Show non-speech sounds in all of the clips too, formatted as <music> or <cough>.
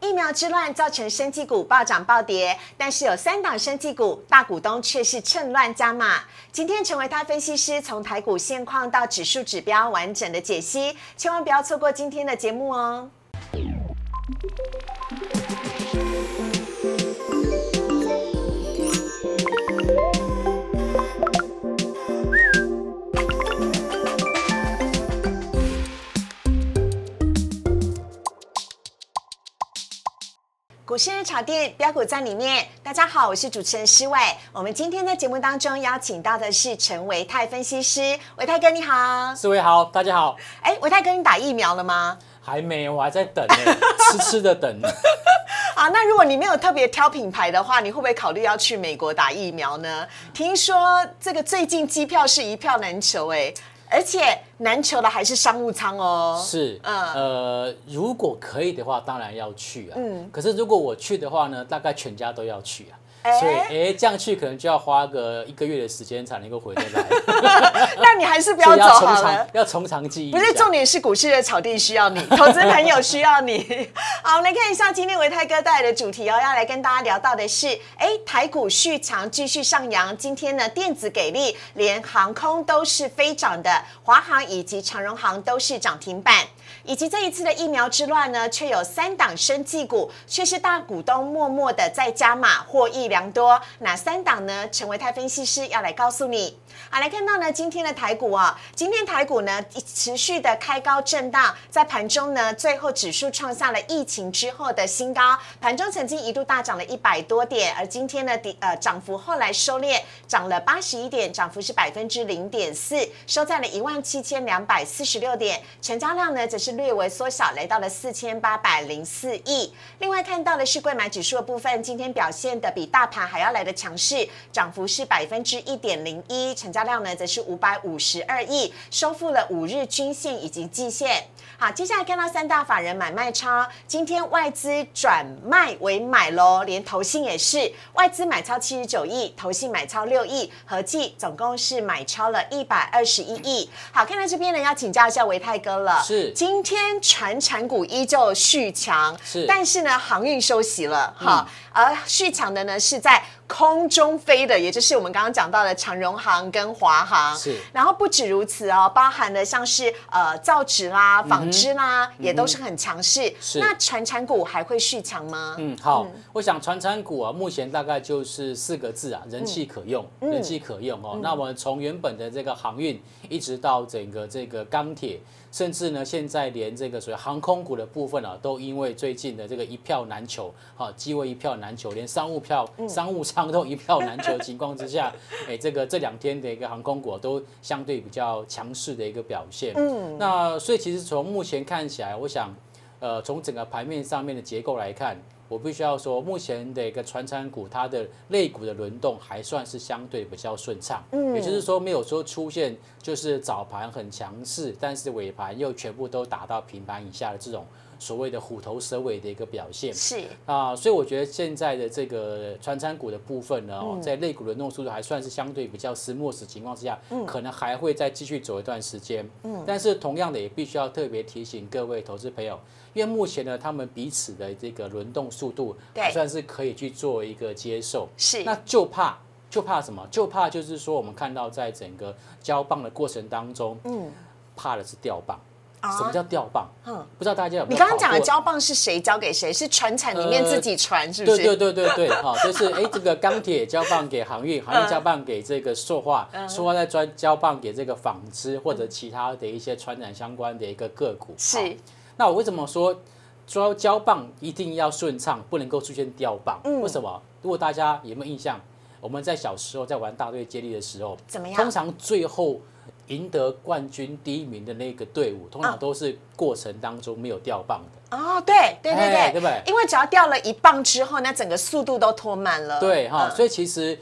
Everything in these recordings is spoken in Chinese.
疫苗之乱造成生技股暴涨暴跌，但是有三档生技股大股东却是趁乱加码。今天成为他分析师从台股现况到指数指标完整的解析，千万不要错过今天的节目哦。股市日炒店标股在里面，大家好，我是主持人施伟。我们今天在节目当中邀请到的是陈维泰分析师，维泰哥你好。四位好，大家好。哎，维泰哥，你打疫苗了吗？还没，我还在等呢，痴痴的等。<laughs> 啊，那如果你没有特别挑品牌的话，你会不会考虑要去美国打疫苗呢？听说这个最近机票是一票难求，哎。而且难求的还是商务舱哦。是，嗯，呃，如果可以的话，当然要去啊。嗯。可是如果我去的话呢，大概全家都要去啊。所以，哎，这样去可能就要花个一个月的时间才能够回得来。<laughs> 那你还是不要走好了。要从长计议。不是重点是股市的草地需要你，投资朋友需要你。好，我们来看一下今天维泰哥带来的主题哦，要来跟大家聊到的是，哎，台股续强继续上扬。今天呢，电子给力，连航空都是飞涨的，华航以及长荣航都是涨停板。以及这一次的疫苗之乱呢，却有三档生技股却是大股东默默的在加码，获益良多。哪三档呢？陈维泰分析师要来告诉你。好，来看到呢，今天的台股啊，今天台股呢持续的开高震荡，在盘中呢，最后指数创下了疫情之后的新高，盘中曾经一度大涨了一百多点，而今天呢，呃涨幅后来收敛，涨了八十一点，涨幅是百分之零点四，收在了一万七千两百四十六点，成交量呢则是略微缩小，来到了四千八百零四亿。另外看到的是贵买指数的部分，今天表现的比大盘还要来的强势，涨幅是百分之一点零一。成交量呢，则是五百五十二亿，收复了五日均线以及季线。好，接下来看到三大法人买卖超，今天外资转卖为买喽，连投信也是，外资买超七十九亿，投信买超六亿，合计总共是买超了一百二十一亿。好，看到这边呢，要请教一下维泰哥了。是，天船产股依旧续强，是，但是呢，航运休息了，哈，而续强的呢是在。空中飞的，也就是我们刚刚讲到的长荣航跟华航，是。然后不止如此哦，包含了像是呃造纸啦、纺织啦，也都是很强势。是。那传产股还会续强吗？嗯，好，我想传产股啊，目前大概就是四个字啊，人气可用，人气可用哦。那我们从原本的这个航运，一直到整个这个钢铁。甚至呢，现在连这个所谓航空股的部分啊，都因为最近的这个一票难求，哈，机位一票难求，连商务票、商务舱都一票难求的情况之下，<laughs> 哎，这个这两天的一个航空股都相对比较强势的一个表现。嗯，那所以其实从目前看起来，我想，呃，从整个盘面上面的结构来看。我必须要说，目前的一个传产股，它的类股的轮动还算是相对比较顺畅，嗯，也就是说没有说出现就是早盘很强势，但是尾盘又全部都打到平盘以下的这种所谓的虎头蛇尾的一个表现，是。啊，所以我觉得现在的这个传产股的部分呢，在类股轮动速度还算是相对比较斯莫斯情况之下，嗯，可能还会再继续走一段时间，嗯，但是同样的也必须要特别提醒各位投资朋友。因为目前呢，他们彼此的这个轮动速度还算是可以去做一个接受，是，那就怕就怕什么？就怕就是说，我们看到在整个交棒的过程当中，嗯，怕的是掉棒。什么叫掉棒？嗯，不知道大家有没有？你刚刚讲的交棒是谁交给谁？是船产里面自己传，是不是？对对对对对，<laughs> 哈，就是哎，这个钢铁交棒给航运，航运交棒给这个塑化，塑化再专交棒给这个纺织或者其他的一些传染相关的一个个股，是。那我为什么说抓胶棒一定要顺畅，不能够出现掉棒？嗯，为什么？如果大家有没有印象，我们在小时候在玩大队接力的时候，怎么样？通常最后赢得冠军第一名的那个队伍，通常都是过程当中没有掉棒的。哦，对对对对，对不对？因为只要掉了一棒之后，那整个速度都拖慢了。对哈，所以其实。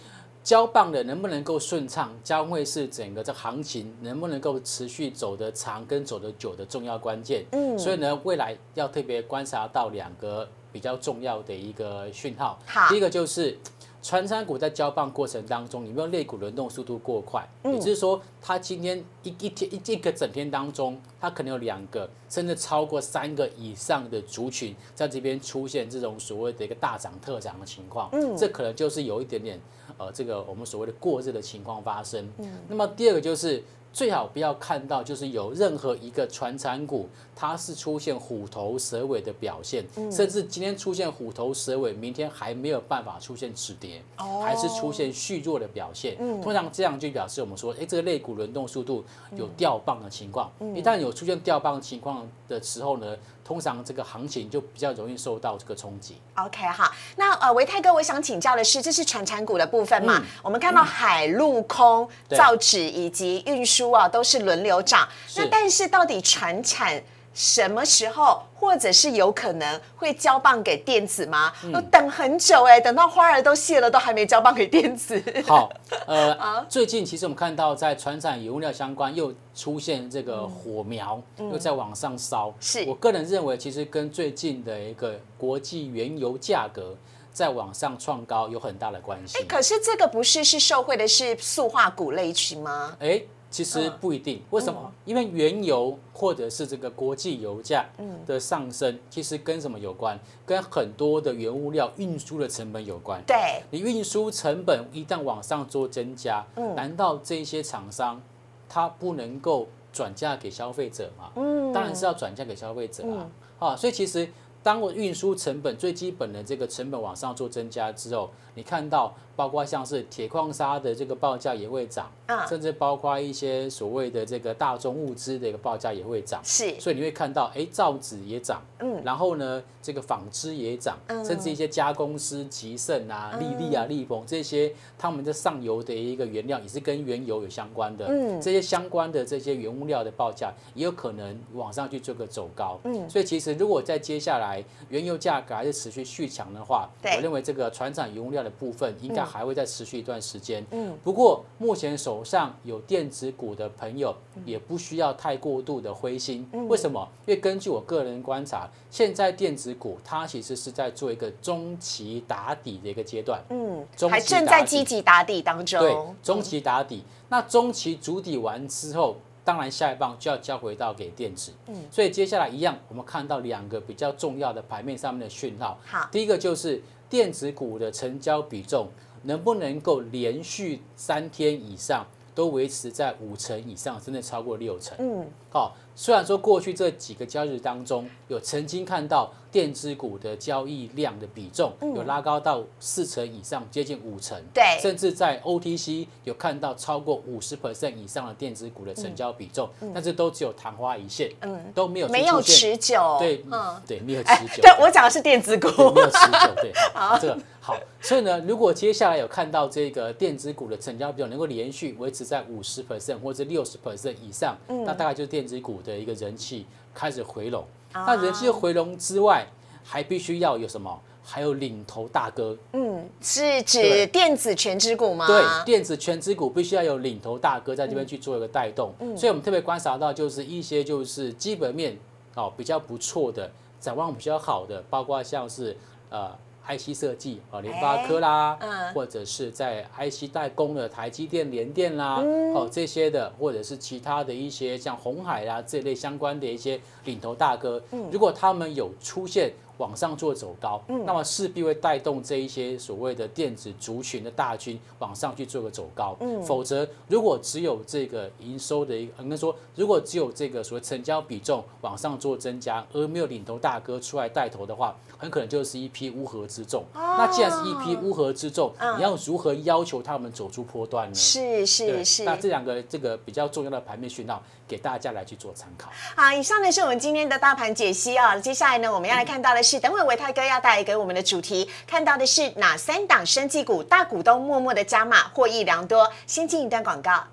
交棒的能不能够顺畅，将会是整个这行情能不能够持续走得长跟走得久的重要关键。嗯，所以呢，未来要特别观察到两个比较重要的一个讯号。好，第一个就是。传产股在交棒过程当中，有没有类股轮动速度过快？也就是说，它今天一一天一一个整天当中，它可能有两个甚至超过三个以上的族群在这边出现这种所谓的一个大涨特涨的情况。嗯，这可能就是有一点点呃，这个我们所谓的过热的情况发生。嗯，那么第二个就是最好不要看到就是有任何一个传产股。它是出现虎头蛇尾的表现，甚至今天出现虎头蛇尾，明天还没有办法出现止跌，还是出现续弱的表现。通常这样就表示我们说，哎，这个肋骨轮动速度有掉棒的情况。一旦有出现掉棒情况的时候呢，通常这个行情就比较容易受到这个冲击。OK，好，那呃，维泰哥，我想请教的是，这是传产股的部分嘛？我们看到海陆空、造纸以及运输啊，都是轮流涨。那但是到底传产？什么时候，或者是有可能会交棒给电子吗？都等很久哎，等到花儿都谢了，都还没交棒给电子。好，呃，<laughs> 最近其实我们看到在船产油料相关又出现这个火苗，又在往上烧。是我个人认为，其实跟最近的一个国际原油价格在往上创高有很大的关系。哎，可是这个不是是受惠的是塑化股类群吗？哎。其实不一定，为什么？因为原油或者是这个国际油价的上升，其实跟什么有关？跟很多的原物料运输的成本有关。对，你运输成本一旦往上做增加，难道这些厂商他不能够转嫁给消费者吗？嗯，当然是要转嫁给消费者啊！啊，所以其实当我运输成本最基本的这个成本往上做增加之后，你看到。包括像是铁矿砂的这个报价也会涨，甚至包括一些所谓的这个大宗物资的一个报价也会涨，是，所以你会看到，哎，造纸也涨，嗯，然后呢，这个纺织也涨，甚至一些加工师吉盛啊、利利啊、利丰这些，他们的上游的一个原料也是跟原油有相关的，嗯，这些相关的这些原物料的报价也有可能往上去做个走高，嗯，所以其实如果在接下来原油价格还是持续续强的话，我认为这个船厂原物料的部分应该。还会再持续一段时间。嗯，不过目前手上有电子股的朋友也不需要太过度的灰心。为什么？因为根据我个人观察，现在电子股它其实是在做一个中期打底的一个阶段。嗯，还正在积极打底当中。对，中期打底。那中期主底完之后，当然下一棒就要交回到给电子。嗯，所以接下来一样，我们看到两个比较重要的盘面上面的讯号。好，第一个就是电子股的成交比重。能不能够连续三天以上都维持在五成以上，甚至超过六成？嗯，好。虽然说过去这几个交易日当中，有曾经看到电子股的交易量的比重有拉高到四成以上，接近五成，对，甚至在 OTC 有看到超过五十 percent 以上的电子股的成交比重，但是都只有昙花一现，嗯，都没有没有持久，对，嗯，对，没有持久。对我讲的是电子股，没有持久，对，<laughs> 这个好。所以呢，如果接下来有看到这个电子股的成交比重能够连续维持在五十 percent 或者六十 percent 以上，那大概就是电子股。的一个人气开始回笼，那人气回笼之外，还必须要有什么？还有领头大哥，嗯，是指电子全指股吗？对，电子全指股必须要有领头大哥在这边去做一个带动，嗯所以我们特别观察到，就是一些就是基本面哦比较不错的，展望比较好的，包括像是呃。IC 设计啊，联发科啦，或者是在 IC 代工的台积电、联电啦，哦这些的，或者是其他的一些像红海啦这类相关的一些领头大哥，如果他们有出现。往上做走高，嗯那么势必会带动这一些所谓的电子族群的大军往上去做个走高。嗯否则，如果只有这个营收的一个，应该说，如果只有这个所谓成交比重往上做增加，而没有领头大哥出来带头的话，很可能就是一批乌合之众。那既然是一批乌合之众，你要如何要求他们走出波段呢？是是是。那这两个这个比较重要的盘面讯号。给大家来去做参考。好，以上呢是我们今天的大盘解析啊。接下来呢，我们要来看到的是，等会维泰哥要带来给我们的主题，看到的是哪三档生技股大股东默默的加码，获益良多。先进一段广告，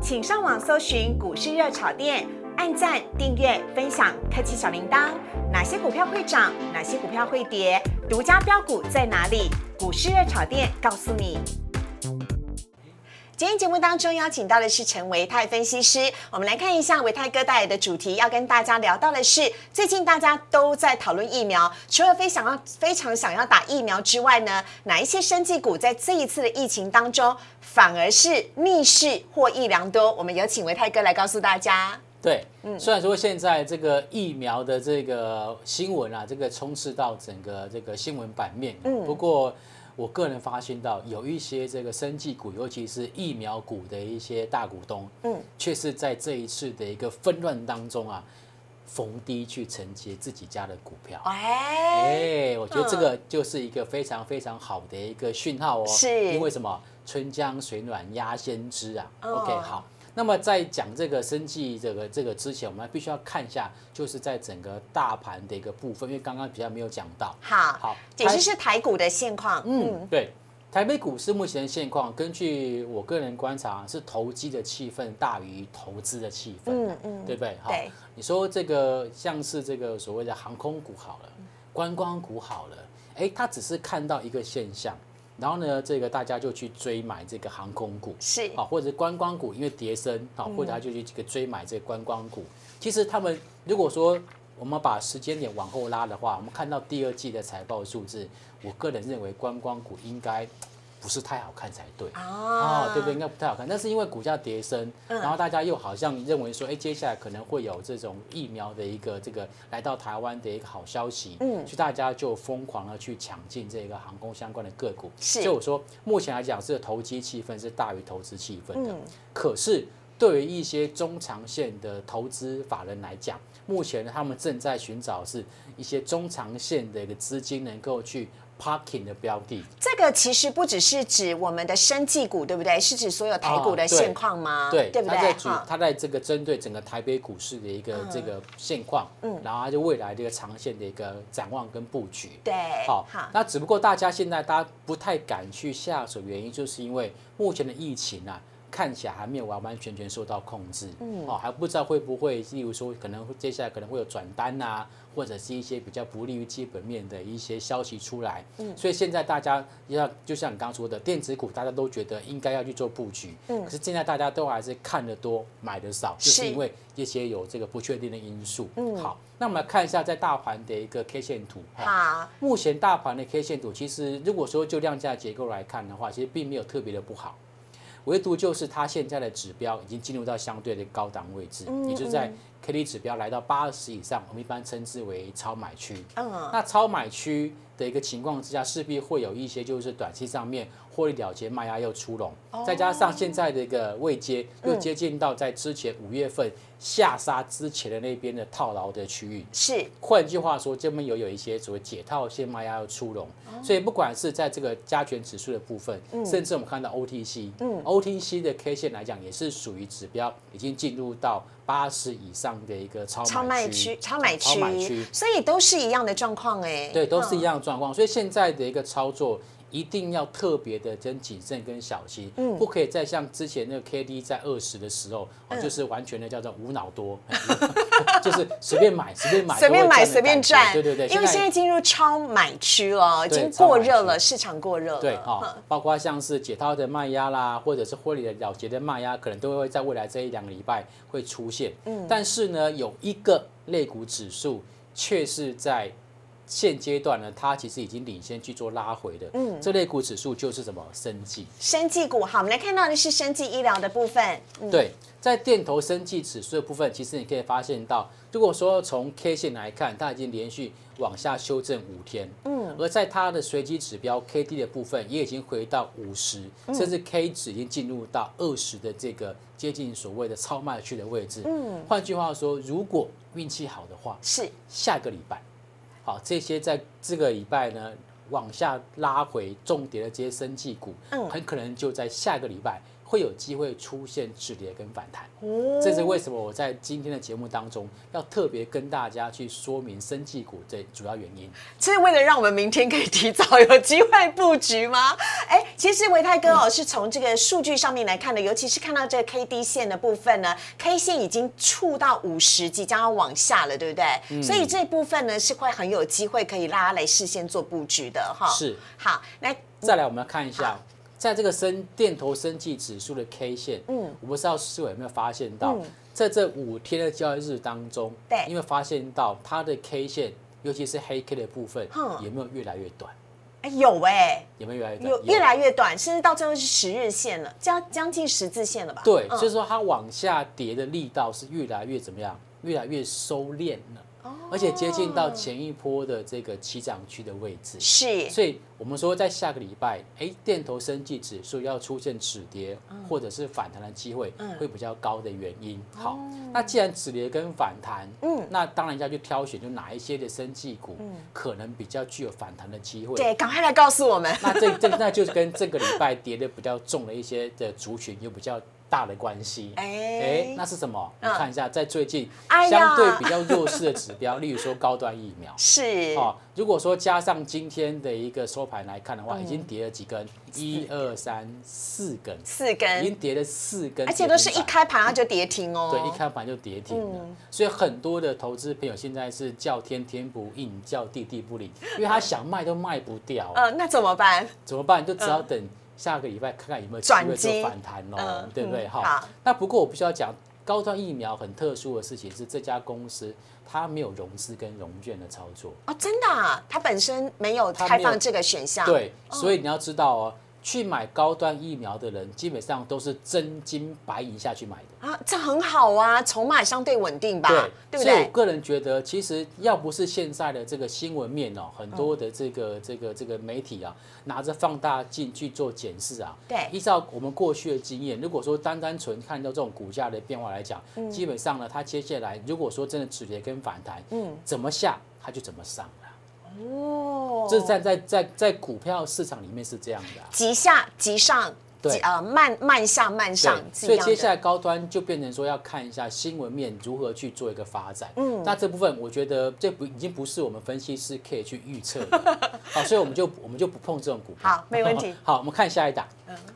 请上网搜寻股市热炒店，按赞、订阅、分享，开启小铃铛。哪些股票会涨？哪些股票会跌？独家标股在哪里？股市热炒店告诉你。今天节目当中邀请到的是陈维泰分析师，我们来看一下维泰哥带来的主题，要跟大家聊到的是，最近大家都在讨论疫苗，除了非想要非常想要打疫苗之外呢，哪一些生技股在这一次的疫情当中反而是逆势获益良多？我们有请维泰哥来告诉大家。对，嗯虽然说现在这个疫苗的这个新闻啊，这个充斥到整个这个新闻版面，嗯，不过。我个人发现到有一些这个生技股，尤其是疫苗股的一些大股东，嗯，却是在这一次的一个纷乱当中啊，逢低去承接自己家的股票。哎，我觉得这个就是一个非常非常好的一个讯号哦。是，因为什么？春江水暖鸭先知啊。OK，好。那么在讲这个生计这个这个之前，我们必须要看一下，就是在整个大盘的一个部分，因为刚刚比较没有讲到。好，好，解释是台股的现况。嗯，对，台北股市目前的现况，根据我个人观察，是投机的气氛大于投资的气氛。嗯嗯，对不对？好。你说这个像是这个所谓的航空股好了，观光股好了，哎，他只是看到一个现象。然后呢，这个大家就去追买这个航空股，是啊，或者观光股，因为跌升啊，或者他就去这个追买这个观光股。其实他们如果说我们把时间点往后拉的话，我们看到第二季的财报数字，我个人认为观光股应该。不是太好看才对啊，对不对？应该不太好看。但是因为股价跌升，然后大家又好像认为说，哎，接下来可能会有这种疫苗的一个这个来到台湾的一个好消息，嗯，所以大家就疯狂的去抢进这个航空相关的个股。是，所以我说目前来讲，这个投机气氛是大于投资气氛的。可是对于一些中长线的投资法人来讲，目前他们正在寻找是一些中长线的一个资金能够去。Parking 的标的，这个其实不只是指我们的生技股，对不对？是指所有台股的现况吗？对，对不对？他在主，它在这个针对整个台北股市的一个这个现况，嗯，然后就未来的一个长线的一个展望跟布局。对，好，那只不过大家现在大家不太敢去下手，原因就是因为目前的疫情啊。看起来还没有完完全全受到控制，嗯，哦，还不知道会不会，例如说，可能接下来可能会有转单呐，或者是一些比较不利于基本面的一些消息出来，嗯，所以现在大家要就像你刚刚说的，电子股大家都觉得应该要去做布局，嗯，可是现在大家都还是看得多，买的少，就是因为一些有这个不确定的因素，嗯，好，那我们来看一下在大盘的一个 K 线图，好，目前大盘的 K 线图其实如果说就量价结构来看的话，其实并没有特别的不好。唯独就是它现在的指标已经进入到相对的高档位置，也就是在 K D 指标来到八十以上，我们一般称之为超买区。嗯，那超买区的一个情况之下，势必会有一些就是短期上面获利了结卖压又出笼，再加上现在的一个未接又接近到在之前五月份下杀之前的那边的套牢的区域。是，换句话说，这边有有一些所谓解套现卖压又出笼。所以不管是在这个加权指数的部分，甚至我们看到 OTC，嗯，OTC 的 K 线来讲，也是属于指标已经进入到八十以上的一个超买区、超买区，所以都是一样的状况哎。对，都是一样的状况。所以现在的一个操作。一定要特别的跟谨慎跟小心，嗯，不可以再像之前那个 K D 在二十的时候，就是完全的叫做无脑多，<laughs> 就是随便买随便买随便买随便赚，对对对，因为现在进入超买区了，已经过热了，市场过热了，对哈，包括像是解套的卖压啦，或者是获利的了结的卖压，可能都会在未来这一两个礼拜会出现，嗯，但是呢，有一个类股指数却是在。现阶段呢，它其实已经领先去做拉回的，嗯，这类股指数就是什么？生技，生技股。好，我们来看到的是生技医疗的部分。对，在电投生技指数的部分，其实你可以发现到，如果说从 K 线来看，它已经连续往下修正五天，嗯，而在它的随机指标 K D 的部分，也已经回到五十，甚至 K 值已经进入到二十的这个接近所谓的超卖区的位置。嗯，换句话说，如果运气好的话，是。下个礼拜。好，这些在这个礼拜呢往下拉回重点的这些生技股，嗯，很可能就在下个礼拜。会有机会出现止跌跟反弹，这是为什么我在今天的节目当中要特别跟大家去说明生技股这主要原因。是为了让我们明天可以提早有机会布局吗？<laughs> 哎，其实维泰哥哦，是从这个数据上面来看的，尤其是看到这个 K D 线的部分呢，K 线已经触到五十，即将要往下了，对不对？所以这部分呢是会很有机会可以拉来事先做布局的哈。是，好，来再来我们看一下。在这个升电投生技指数的 K 线，嗯，我不知道思伟有没有发现到，在这五天的交易日当中，对因为发现到它的 K 线，尤其是黑 K 的部分哼，有没有越来越短？哎，有哎，有没有越来越短？有越来越短，甚至到最后是十日线了，将将近十字线了吧？对，嗯就是说它往下跌的力道是越来越怎么样？越来越收敛了，哦而且接近到前一波的这个起涨区的位置。是所以我们说，在下个礼拜，哎，电投生技指数要出现止跌嗯或者是反弹的机会，会比较高的原因。好，哦那既然止跌跟反弹，嗯，那当然要去挑选，就哪一些的生技股可能比较具有反弹的机会。嗯对，赶快来告诉我们。那这这那就是跟这个礼拜跌的比较重的一些的族群有比较大的关系。哎哎，那是什么？看一下，在最近相对比较弱势的指标，例如说高端疫苗。是哦，如果说加上今天的一个收盘来看的话，嗯。已经跌了几根，一二三四根，四根。已经根，跌了四根，而且都是一。开盘它就跌停哦。对，一开盘就跌停了，嗯。所以很多的投资朋友现在是叫天天不应，叫地地不灵，因为他想卖都卖不掉，呃，那怎么办？怎么办？就只好等下个礼拜看看有没有机会做反弹喽嗯，对不对？好，那不过我必须要讲，高端疫苗很特殊的事情是这家公司它没有融资跟融券的操作，哦，真的啊，它本身没有它没有开放这个选项。对，所以你要知道哦，去买高端疫苗的人基本上都是真金白银下去买的。啊，这很好啊，筹码相对稳定吧？对，对不对？所以我个人觉得，其实要不是现在的这个新闻面哦，很多的这个、这个这个媒体啊，拿着放大镜去做检视啊，对依照我们过去的经验，如果说单单纯看到这种股价的变化来讲，嗯基本上呢，它接下来如果说真的止跌跟反弹，嗯，怎么下它就怎么上了。哦这是在在在在股票市场里面是这样的、啊。急下急上，对呃慢慢下慢上，所以接下来高端就变成说要看一下新闻面如何去做一个发展。嗯，那这部分我觉得这不已经不是我们分析师可以去预测的。<laughs> 好，所以我们就我们就不碰这种股票。好没问题 <laughs> 好，我们看下一档，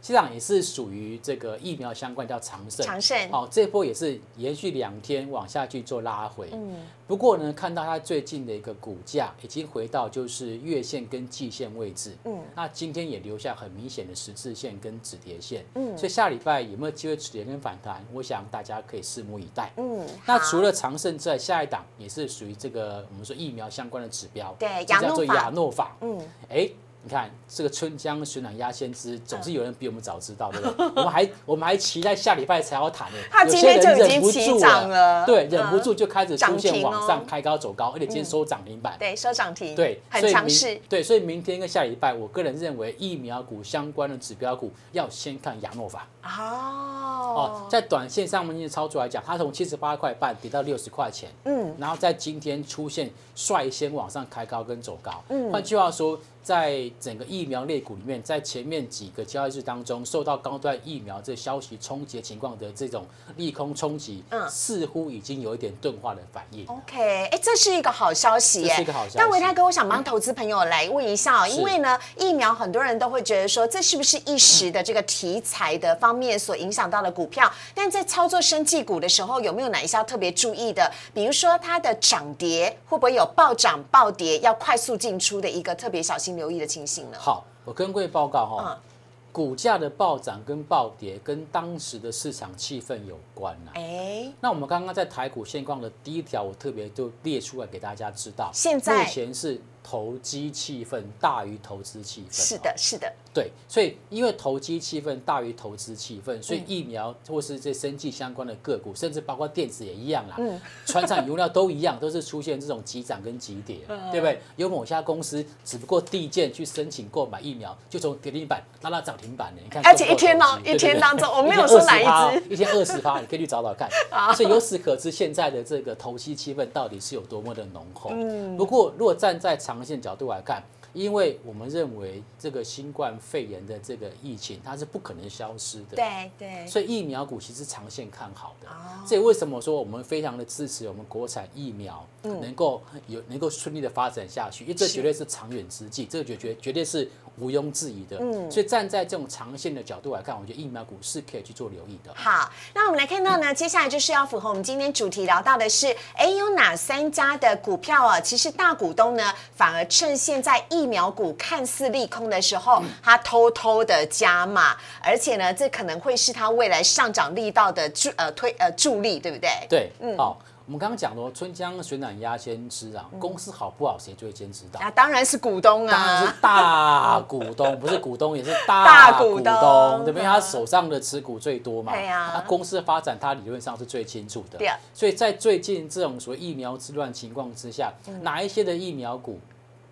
下一档也是属于这个疫苗相关，叫长盛。长盛好，这波也是连续两天往下去做拉回。嗯，不过呢，看到它最近的一个股价已经回到就是月线跟季线位置。嗯，那今天也留下很明显的十字线跟止跌线。嗯，所以下礼拜有没有机会止跌跟反弹？我想大家可以拭目以待。嗯，那除了长盛之外，下一档也是属于这个我们说疫苗相关的指标，对叫做亚诺法亚诺法。嗯，哎，你看这个春江水暖鸭先知，总是有人比我们早知道，对不对？<laughs> 我们还我们还期待下礼拜才要谈呢，他有些人今天就已忍不经起住涨了。对，嗯忍不住就开始出涨现往上开高走高，而且今天收涨停板。对，收涨停，对，很所以明强势。对，所以明天跟下礼拜，我个人认为疫苗股相关的指标股要先看亚诺法。哦。哦，，在短线上面的操作来讲，它从七十八块半跌到六十块钱，嗯，然后在今天出现率先往上开高跟走高，嗯，换句话说，在整个疫苗类股里面，在前面几个交易日当中，受到高端疫苗这消息冲击的情况的这种利空冲击，嗯似乎已经有一点钝化的反应。OK，哎，这是一个好消息耶！这是一个好消息但维泰哥，我想帮投资朋友来问一下哦，因为呢，疫苗很多人都会觉得说，这是不是一时的这个题材的方面所影响到的股票？但在操作生技股的时候，有没有哪一些要特别注意的？比如说它的涨跌会不会有暴涨暴跌，要快速进出的一个特别小心留意的情形呢？好，我跟各位报告哈、嗯股价的暴涨跟暴跌跟当时的市场气氛有关呐、哎，那我们刚刚在台股现况的第一条，我特别就列出来给大家知道。现在目前是投机气氛大于投资气氛。是的，是的，对，所以因为投机气氛大于投资气氛，所以疫苗或是这生技相关的个股，甚至包括电子也一样啦，嗯，<laughs> 船厂油料都一样，都是出现这种急涨跟急跌，对不对？有某家公司只不过递件去申请购买疫苗，就从跌停板拉到涨停板了，你看而且一天哦一天当中 <laughs> 我没有说哪一只一天二十趴，你可以去找找看。<laughs> 所以由此可知，现在的这个投机气氛到底是有多么的浓厚。嗯不过，如果站在长线角度来看，因为我们认为这个新冠肺炎的这个疫情，它是不可能消失的。对对，所以疫苗股其实长线看好的，哦。这也为什么说我们非常的支持我们国产疫苗嗯。能够有能够顺利的发展下去，因为这绝对是长远之计，这个绝绝绝对是毋庸置疑的。嗯所以站在这种长线的角度来看，我觉得疫苗股是可以去做留意的。好，那我们来看到呢，接下来就是要符合我们今天主题聊到的是，哎，有哪三家的股票啊？其实大股东呢，反而趁现在疫疫苗股看似利空的时候，他偷偷的加码，而且呢，这可能会是他未来上涨力道的助呃推呃助力，对不对？对，嗯好。我们刚刚讲了，春江水暖鸭先知啊，公司好不好，谁最先知道？啊，当然是股东啊，当然是大股东，不是股东也是大股东，对不对？他手上的持股最多嘛，对呀。那公司的发展，他理论上是最清楚的。对所以在最近这种所谓疫苗之乱情况之下，哪一些的疫苗股，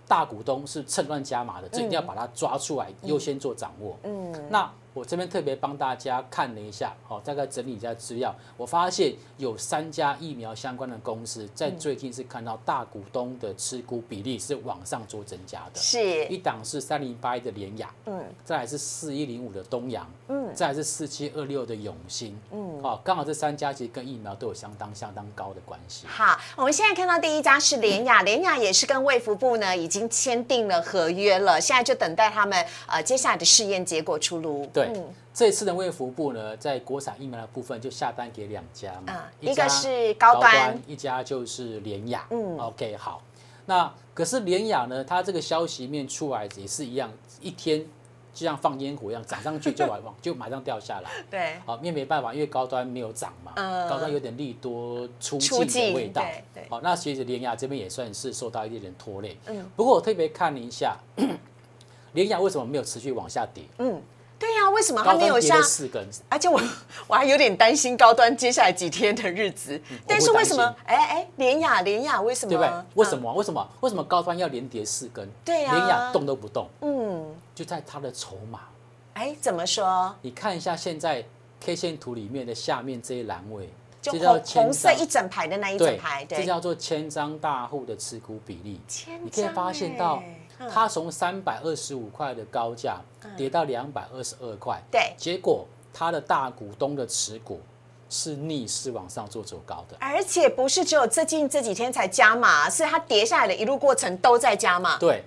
大股东是趁乱加码的，这一定要把它抓出来，优先做掌握。嗯，那。我这边特别帮大家看了一下，好，大概整理一下资料。我发现有三家疫苗相关的公司在最近是看到大股东的持股比例是往上做增加的。是，一档是三零八一的联雅，嗯，再来是四一零五的东阳，嗯，再来是四七二六的永兴，嗯，好，刚好这三家其实跟疫苗都有相当相当高的关系。好，我们现在看到第一家是联雅，联雅也是跟卫福部呢已经签订了合约了，现在就等待他们呃接下来的试验结果出炉。对。嗯，这次的卫福部呢，在国产疫苗的部分就下单给两家嘛，一个是高端，一家就是联雅。嗯，OK，好。那可是联雅呢，它这个消息面出来也是一样，一天就像放烟火一样涨上去就往 <laughs> 就马上掉下来。<laughs> 对，好，因为没办法，因为高端没有涨嘛，高端有点利多出尽的味道。对，好，那其实联雅这边也算是受到一点点拖累。嗯，不过我特别看了一下，联雅为什么没有持续往下跌？嗯。对呀，为什么它没有像？而且我 <laughs> 我还有点担心高端接下来几天的日子。但是为什么？哎哎，连雅连雅为什么？对不对？为什么？为什么？为什么高端要连跌四根？对呀，连雅动都不动。嗯，就在它的筹码。哎，怎么说？你看一下现在 K 线图里面的下面这一栏位，就红红色一整排的那一整排，这叫做千张大户的持股比例。你可以发现到。它从三百二十五块的高价跌到两百二十二块，对，结果它的大股东的持股是逆势往上做走高的，而且不是只有最近这几天才加码，是它跌下来的一路过程都在加码。对，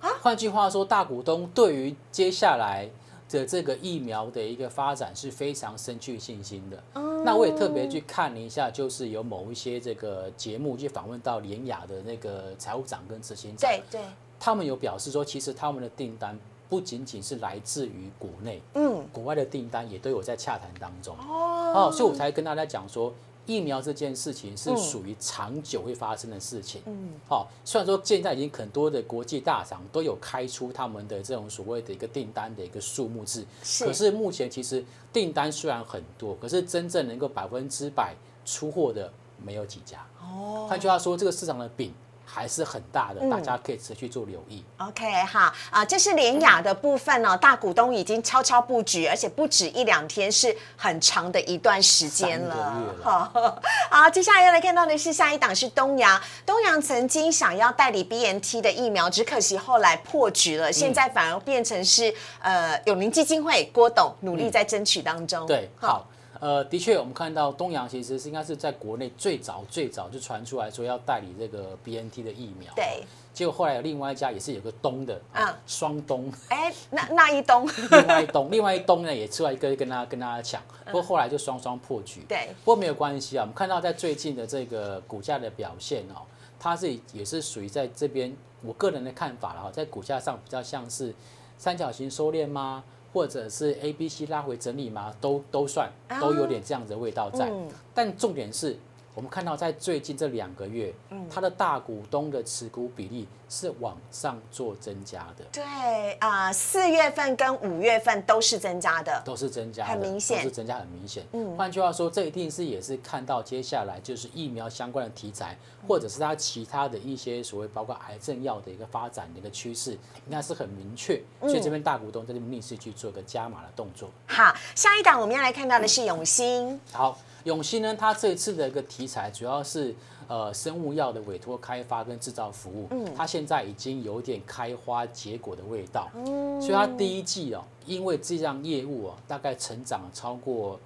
啊，换句话说，大股东对于接下来的这个疫苗的一个发展是非常深具信心的。那我也特别去看了一下，就是有某一些这个节目去访问到联雅的那个财务长跟执行长，对对。他们有表示说，其实他们的订单不仅仅是来自于国内，嗯，国外的订单也都有在洽谈当中。哦，所以我才跟大家讲说，疫苗这件事情是属于长久会发生的事情。嗯，好，虽然说现在已经很多的国际大厂都有开出他们的这种所谓的一个订单的一个数目字，可是目前其实订单虽然很多，可是真正能够百分之百出货的没有几家。哦，换句话说，这个市场的饼。还是很大的，大家可以持续做留意。OK，好啊，这是联雅的部分呢，大股东已经悄悄布局，而且不止一两天，是很长的一段时间了。好，<laughs> 好，接下来要来看到的是下一档是东阳。东阳曾经想要代理 BNT 的疫苗，只可惜后来破局了，现在反而变成是呃永宁基金会郭董努力在争取当中。对，好。呃，的确，我们看到东阳其实是应该是在国内最早最早就传出来说要代理这个 B N T 的疫苗。对。结果后来有另外一家也是有个东的，啊，双东。哎，那那一东。<laughs> 另外一东，另外一东呢也出来跟跟他跟大家抢，不过后来就双双破局。对。不过没有关系啊，我们看到在最近的这个股价的表现哦，它是也是属于在这边，我个人的看法了哈，在股价上比较像是三角形收敛吗？或者是 A、B、C 拉回整理嘛，都都算，都有点这样子的味道在。但重点是。我们看到，在最近这两个月，它的大股东的持股比例是往上做增加的。对啊，四月份跟五月份都是增加的，都是增加，很明显，都是增加很明显。嗯，换句话说，这一定是也是看到接下来就是疫苗相关的题材，或者是它其他的一些所谓包括癌症药的一个发展的一个趋势，应该是很明确。所以这边大股东在这边逆势去做个加码的动作。好，下一档我们要来看到的是永兴。好。永兴呢，它这一次的一个题材主要是呃生物药的委托开发跟制造服务，嗯，它现在已经有点开花结果的味道，嗯，所以它第一季哦，因为这项业务哦，大概成长超过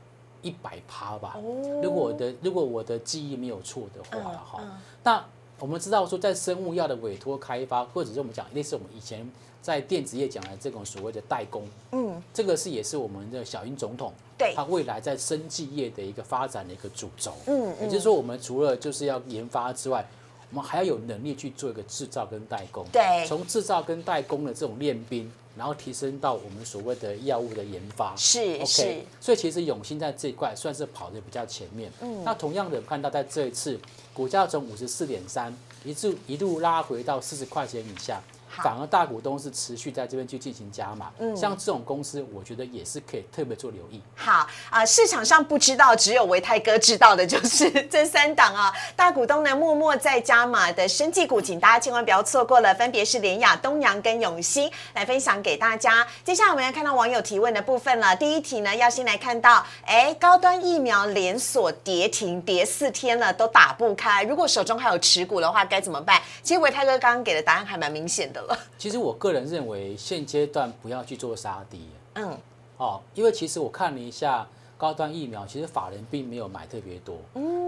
一百趴吧，如果我的如果我的记忆没有错的话了哈，那我们知道说在生物药的委托开发，或者是我们讲类似我们以前。在电子业讲的这种所谓的代工，嗯，这个是也是我们的小英总统，对，他未来在生技业的一个发展的一个主轴，嗯，也就是说，我们除了就是要研发之外，我我们还要有能力去做一个制造跟代工。对从制造跟代工的这种练兵，然后提升到我们所谓的药物的研发。是 OK，是，所以其实永兴在这一块算是跑得比较前面。嗯，那同样的看到在这一次股价从五十四点三一路一路拉回到四十块钱以下，好反而大股东是持续在这边去进行加码。嗯像这种公司，我觉得也是可以特别做留意。好啊、市场上不知道，只有维泰哥知道的，就是 <laughs> 这三档啊，大股东呢默默在加码的生技股，请大家千万不要错过了，分别是联雅、东阳跟永兴，来分享给大家。接下来我们要看到网友提问的部分了。第一题呢，要先来看到，哎，高端疫苗连锁跌停，跌四天了都打不开，如果手中还有持股的话，该怎么办？其实维泰哥刚刚给的答案还蛮明显的了。<laughs> 其实我个人认为，现阶段不要去做杀低。嗯，哦，因为其实我看了一下高端疫苗，其实法人并没有买特别多。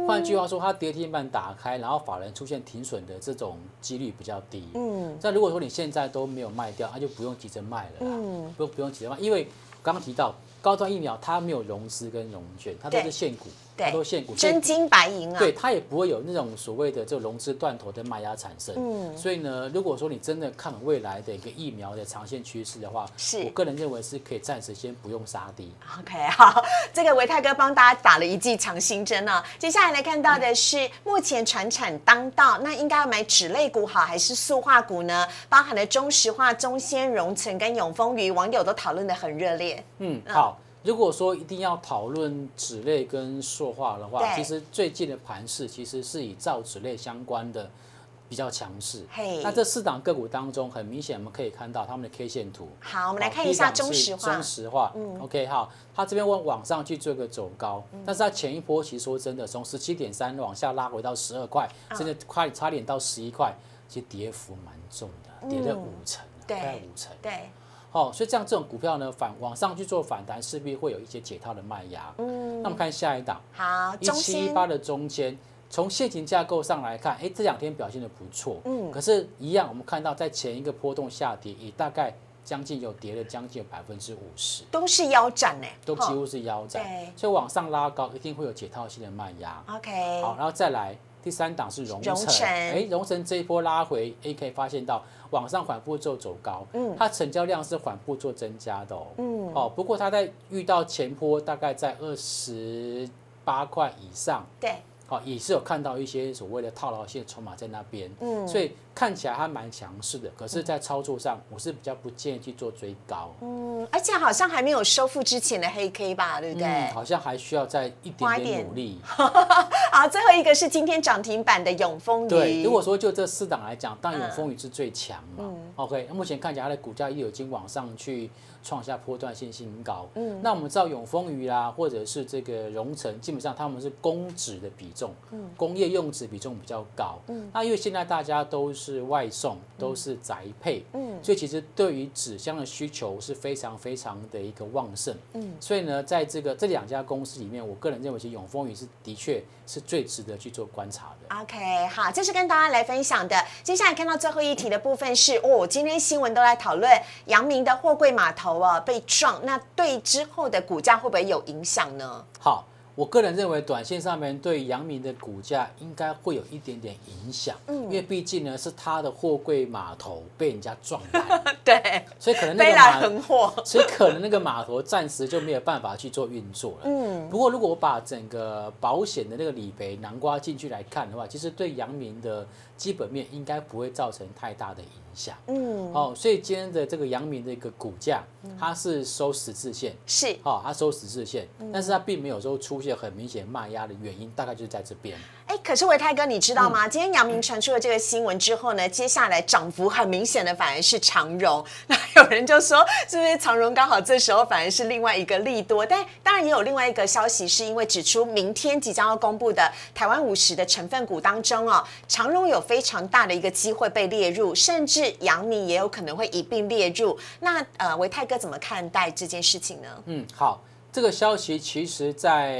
换句话说，它跌停板打开，然后法人出现停损的这种几率比较低。嗯，那如果说你现在都没有卖掉，那就不用急着卖了啦，嗯不用不用急着卖，因为刚刚提到高端疫苗它没有融资跟融券，它都是现股，对它都是现股，真金白银啊。对，它也不会有那种所谓的这种融资断头的卖压产生。嗯所以呢，如果说你真的看好未来的一个疫苗的长线趋势的话，是我个人认为是可以暂时先不用杀低。OK，好，这个维泰哥帮大家打了一剂强心针呢。接下来来看到的是，目前船产当道，那应该要买纸类股好还是塑化股呢？包含了中石化、中仙、荣成跟永丰鱼，网友都讨论的很热烈。嗯，好。如果说一定要讨论纸类跟塑化的话，其实最近的盘势其实是以造纸类相关的比较强势。嘿。那这四档个股当中，很明显我们可以看到他们的 K 线图。好，我们来看一下中石化。中石化，嗯，OK，好，它这边往往上去做一个走高，嗯。但是它前一波其实说真的，从十七点三往下拉回到十二块，嗯甚至快差点到十一块，其实跌幅蛮重的，跌了五成大概五成。对，哦，所以这样这种股票呢，反往上去做反弹，势必会有一些解套的卖压。嗯那我们看下一档，好，一七一八的中间，从现行架构上来看，哎，这两天表现的不错。嗯可是，一样我们看到在前一个波动下跌，也大概将近有跌了将近有百分之五十。都是腰斩呢，都几乎是腰斩对，所以往上拉高一定会有解套性的卖压。OK，好，然后再来第三档是荣成，哎，荣成这一波拉回，哎，可以发现到往上缓步做走高，嗯。它成交量是缓步做增加的哦，嗯。哦，不过它在遇到前坡大概在二十八块以上，对，好、也是有看到一些所谓的套牢性筹码在那边，嗯所以看起来还蛮强势的，可是，在操作上我是比较不建议去做追高，嗯，而且好像还没有收复之前的黑 K 吧，对不对？嗯，好像还需要再一点点点努力。<laughs> 好，最后一个是今天涨停板的永丰鱼。对，如果说就这四档来讲，当然嗯永丰鱼是最强嘛。OK，那目前看起来它的股价也已经往上去创下波段性新高。嗯，那我们知道永丰鱼啦，或者是这个荣成，基本上他们是公纸的比重，嗯工业用纸比重比较高。嗯，那因为现在大家都是外送，都是宅配，嗯所以其实对于纸箱的需求是非常非常的一个旺盛。嗯，所以呢，在这个这两家公司里面，我个人认为，其实永丰鱼是的确是最值得去做观察的。OK，好，这是跟大家来分享的。接下来看到最后一题的部分是，哦，今天新闻都来讨论阳明的货柜码头啊被撞，那对之后的股价会不会有影响呢？好，我个人认为，短线上面对阳明的股价应该会有一点点影响，嗯因为毕竟呢是他的货柜码头被人家撞烂，<laughs> 对，所以可能那个码，横祸。<laughs> 所以可能那个码头暂时就没有办法去做运作了。嗯，不过，如果我把整个保险的那个理赔南瓜进去来看的话，其实对阳明的基本面应该不会造成太大的影响。嗯，哦，所以今天的这个阳明的一个股价，它是收十字线，是。哦，它收十字线，嗯但是它并没有说出现很明显卖压的原因，大概就是在这边。哎，可是维泰哥，你知道嗯吗？今天阳明传出了这个新闻之后呢，接下来涨幅很明显的反而是长荣。<laughs> 那有人就说，是不是长荣刚好这时候反而是另外一个利多？但当然也有另外一个消息，是因为指出明天即将要公布的台湾五十的成分股当中哦，长荣有非常大的一个机会被列入，甚至阳明也有可能会一并列入。那呃，维泰哥怎么看待这件事情呢？嗯，好，这个消息其实在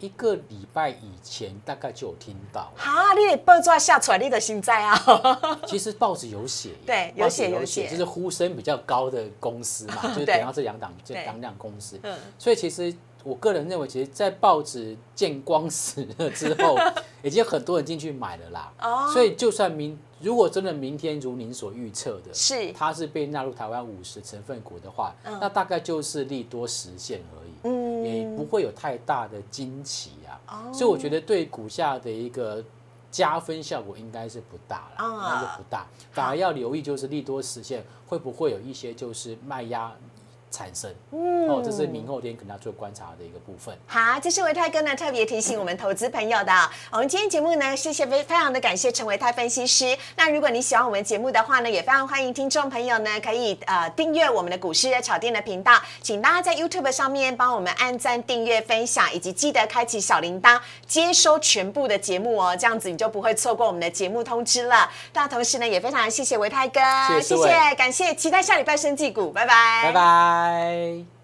一个礼拜以前大概就有听到，哈，你得报纸下出来，你的心在啊。<laughs> 其实报纸有写，对有写有写就是呼声比较高的公司嘛，<laughs> 就是对。等到这两档这对。两档公司，嗯。所以其实我个人认为，其实，在报纸见光死了之后，<laughs> 已经很多人进去买了啦。哦所以，就算明如果真的明天如您所预测的，是它是被纳入台湾五十成分股的话，嗯那大概就是利多实现而已，嗯也不会有太大的惊奇啊。哦所以，我觉得对股价的一个加分效果应该是不大了，啊应该是不大。反而要留意就是利多实现会不会有一些就是卖压产生，嗯哦，这是明后天可能要做观察的一个部分。好，这是维泰哥呢特别提醒我们投资朋友的啊。我们今天节目呢，谢谢非非常的感谢陈维泰分析师。那如果你喜欢我们节目的话呢，也非常欢迎听众朋友呢可以呃订阅我们的股市热炒店的频道，请大家在 YouTube 上面帮我们按赞、订阅、分享，以及记得开启小铃铛，接收全部的节目哦，这样子你就不会错过我们的节目通知了。那同时呢，也非常谢谢维泰哥，谢谢感谢，期待下礼拜生技股，拜拜拜，拜拜。